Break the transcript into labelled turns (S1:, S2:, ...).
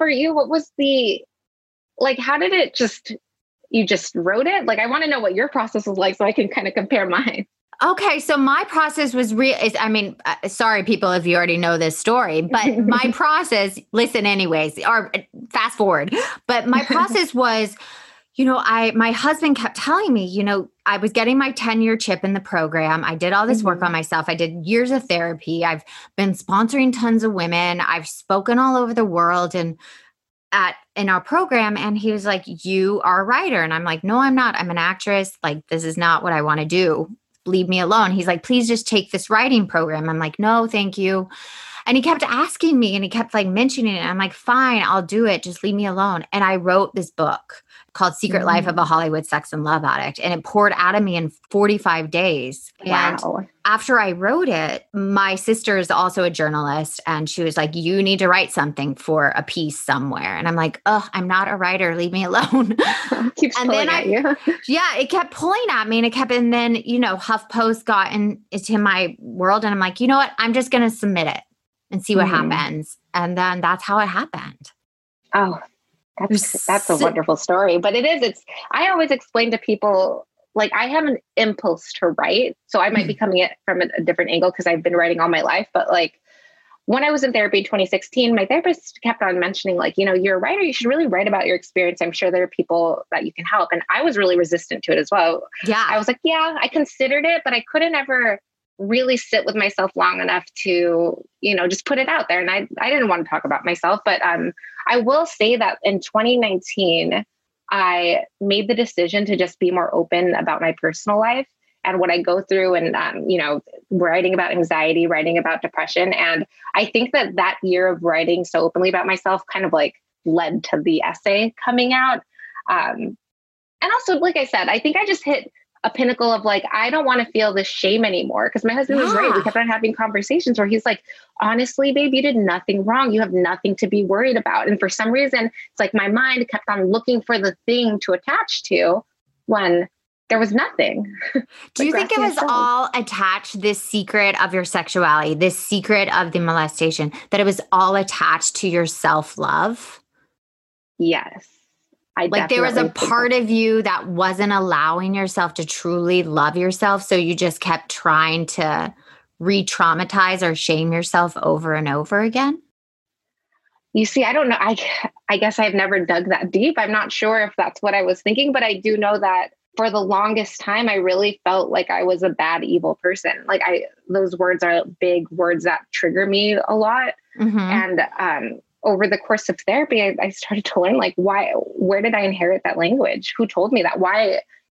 S1: for you? What was the like? How did it just? You just wrote it. Like, I want to know what your process was like, so I can kind of compare mine.
S2: Okay, so my process was real. I mean, uh, sorry, people, if you already know this story, but my process. Listen, anyways, or uh, fast forward. But my process was you know, I my husband kept telling me, you know, I was getting my 10 year chip in the program. I did all this mm-hmm. work on myself. I did years of therapy. I've been sponsoring tons of women. I've spoken all over the world and at in our program and he was like, "You are a writer." And I'm like, "No, I'm not. I'm an actress. Like this is not what I want to do. Leave me alone." He's like, "Please just take this writing program." I'm like, "No, thank you." And he kept asking me and he kept like mentioning it. I'm like, fine, I'll do it. Just leave me alone. And I wrote this book called Secret mm-hmm. Life of a mm. Hollywood Sex and Love Addict. And it poured out of me in 45 days. Wow. And after I wrote it, my sister is also a journalist. And she was like, You need to write something for a piece somewhere. And I'm like, Oh, I'm not a writer. Leave me alone.
S1: Keeps and then I, you.
S2: yeah, it kept pulling at me and it kept, and then, you know, HuffPost got in, into my world. And I'm like, You know what? I'm just going to submit it and see what mm-hmm. happens. And then that's how it happened.
S1: Oh, that's that's a wonderful story. But it is, it's I always explain to people like I have an impulse to write. So I might be mm-hmm. coming at from a, a different angle because I've been writing all my life. But like when I was in therapy in 2016, my therapist kept on mentioning, like, you know, you're a writer, you should really write about your experience. I'm sure there are people that you can help. And I was really resistant to it as well.
S2: Yeah.
S1: I was like, yeah, I considered it, but I couldn't ever really sit with myself long enough to you know just put it out there. And i i didn't want to talk about myself but um i will say that in 2019 i made the decision to just be more open about my personal life and what i go through and um, you know writing about anxiety writing about depression. And i think that that year of writing so openly about myself kind of like led to the essay coming out. Um and also like i said i think i just hit a pinnacle of like, I don't want to feel this shame anymore. Because my husband yeah. was right. We kept on having conversations where he's like, honestly, babe, you did nothing wrong. You have nothing to be worried about. And for some reason, it's like my mind kept on looking for the thing to attach to when there was nothing.
S2: Do you think it was all attached, this secret of your sexuality, this secret of the molestation, that it was all attached to your self love?
S1: Yes.
S2: I like there was a part of you that wasn't allowing yourself to truly love yourself. So you just kept trying to re traumatize or shame yourself over and over again?
S1: You see, I don't know. I, I guess I've never dug that deep. I'm not sure if that's what I was thinking, but I do know that for the longest time, I really felt like I was a bad, evil person. Like I, those words are big words that trigger me a lot. Mm-hmm. And um, over the course of therapy, I, I, started to learn like why, where did I inherit that language? Who told me that? Why